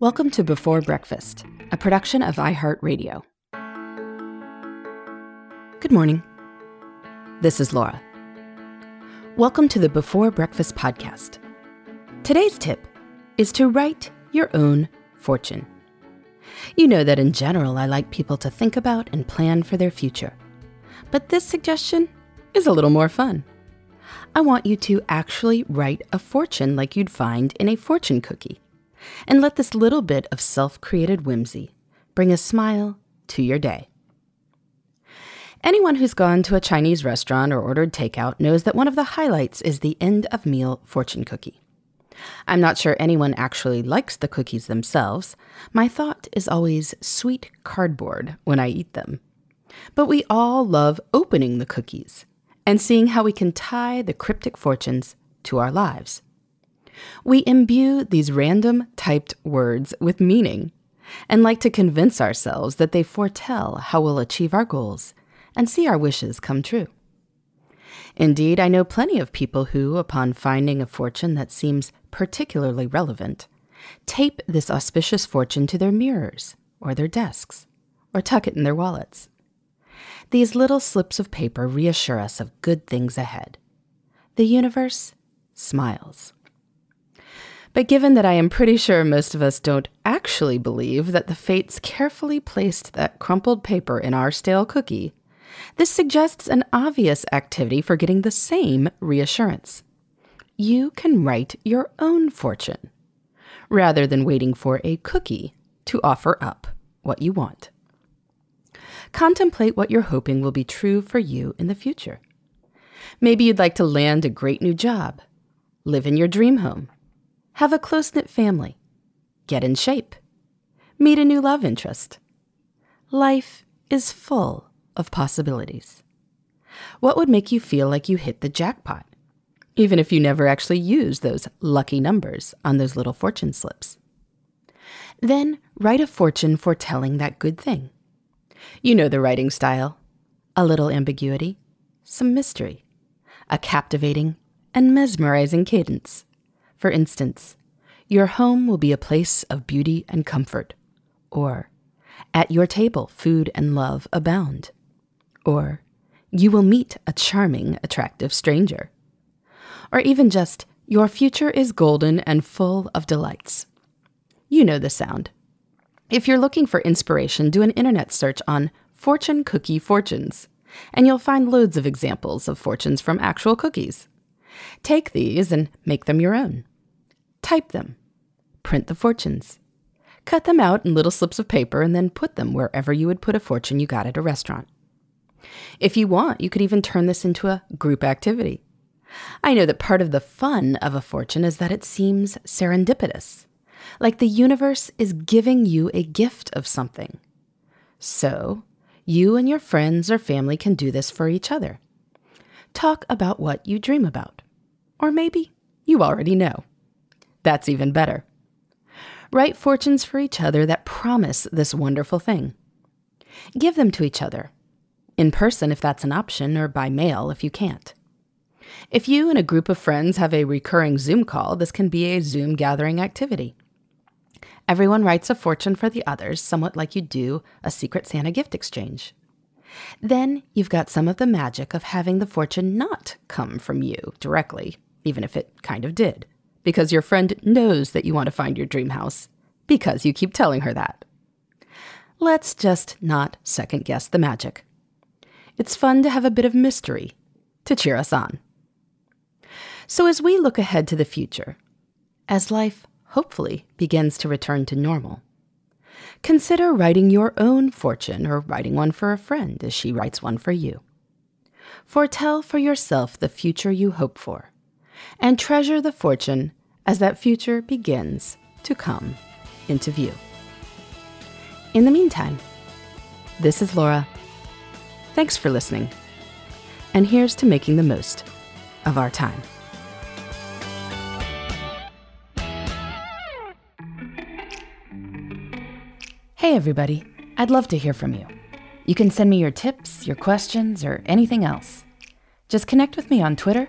Welcome to Before Breakfast, a production of iHeartRadio. Good morning. This is Laura. Welcome to the Before Breakfast podcast. Today's tip is to write your own fortune. You know that in general, I like people to think about and plan for their future. But this suggestion is a little more fun. I want you to actually write a fortune like you'd find in a fortune cookie and let this little bit of self created whimsy bring a smile to your day. Anyone who's gone to a Chinese restaurant or ordered takeout knows that one of the highlights is the end of meal fortune cookie. I'm not sure anyone actually likes the cookies themselves. My thought is always sweet cardboard when I eat them. But we all love opening the cookies and seeing how we can tie the cryptic fortunes to our lives. We imbue these random typed words with meaning and like to convince ourselves that they foretell how we'll achieve our goals and see our wishes come true. Indeed, I know plenty of people who, upon finding a fortune that seems particularly relevant, tape this auspicious fortune to their mirrors or their desks or tuck it in their wallets. These little slips of paper reassure us of good things ahead. The universe smiles. But given that I am pretty sure most of us don't actually believe that the fates carefully placed that crumpled paper in our stale cookie, this suggests an obvious activity for getting the same reassurance. You can write your own fortune, rather than waiting for a cookie to offer up what you want. Contemplate what you're hoping will be true for you in the future. Maybe you'd like to land a great new job, live in your dream home, have a close knit family. Get in shape. Meet a new love interest. Life is full of possibilities. What would make you feel like you hit the jackpot, even if you never actually use those lucky numbers on those little fortune slips? Then write a fortune foretelling that good thing. You know the writing style a little ambiguity, some mystery, a captivating and mesmerizing cadence. For instance, your home will be a place of beauty and comfort. Or, at your table, food and love abound. Or, you will meet a charming, attractive stranger. Or even just, your future is golden and full of delights. You know the sound. If you're looking for inspiration, do an internet search on fortune cookie fortunes, and you'll find loads of examples of fortunes from actual cookies. Take these and make them your own. Type them. Print the fortunes. Cut them out in little slips of paper and then put them wherever you would put a fortune you got at a restaurant. If you want, you could even turn this into a group activity. I know that part of the fun of a fortune is that it seems serendipitous, like the universe is giving you a gift of something. So, you and your friends or family can do this for each other. Talk about what you dream about. Or maybe you already know. That's even better. Write fortunes for each other that promise this wonderful thing. Give them to each other, in person if that's an option, or by mail if you can't. If you and a group of friends have a recurring Zoom call, this can be a Zoom gathering activity. Everyone writes a fortune for the others, somewhat like you do a Secret Santa gift exchange. Then you've got some of the magic of having the fortune not come from you directly, even if it kind of did because your friend knows that you want to find your dream house because you keep telling her that. Let's just not second guess the magic. It's fun to have a bit of mystery to cheer us on. So, as we look ahead to the future, as life hopefully begins to return to normal, consider writing your own fortune or writing one for a friend as she writes one for you. Foretell for yourself the future you hope for and treasure the fortune as that future begins to come into view. In the meantime, this is Laura. Thanks for listening. And here's to making the most of our time. Hey, everybody. I'd love to hear from you. You can send me your tips, your questions, or anything else. Just connect with me on Twitter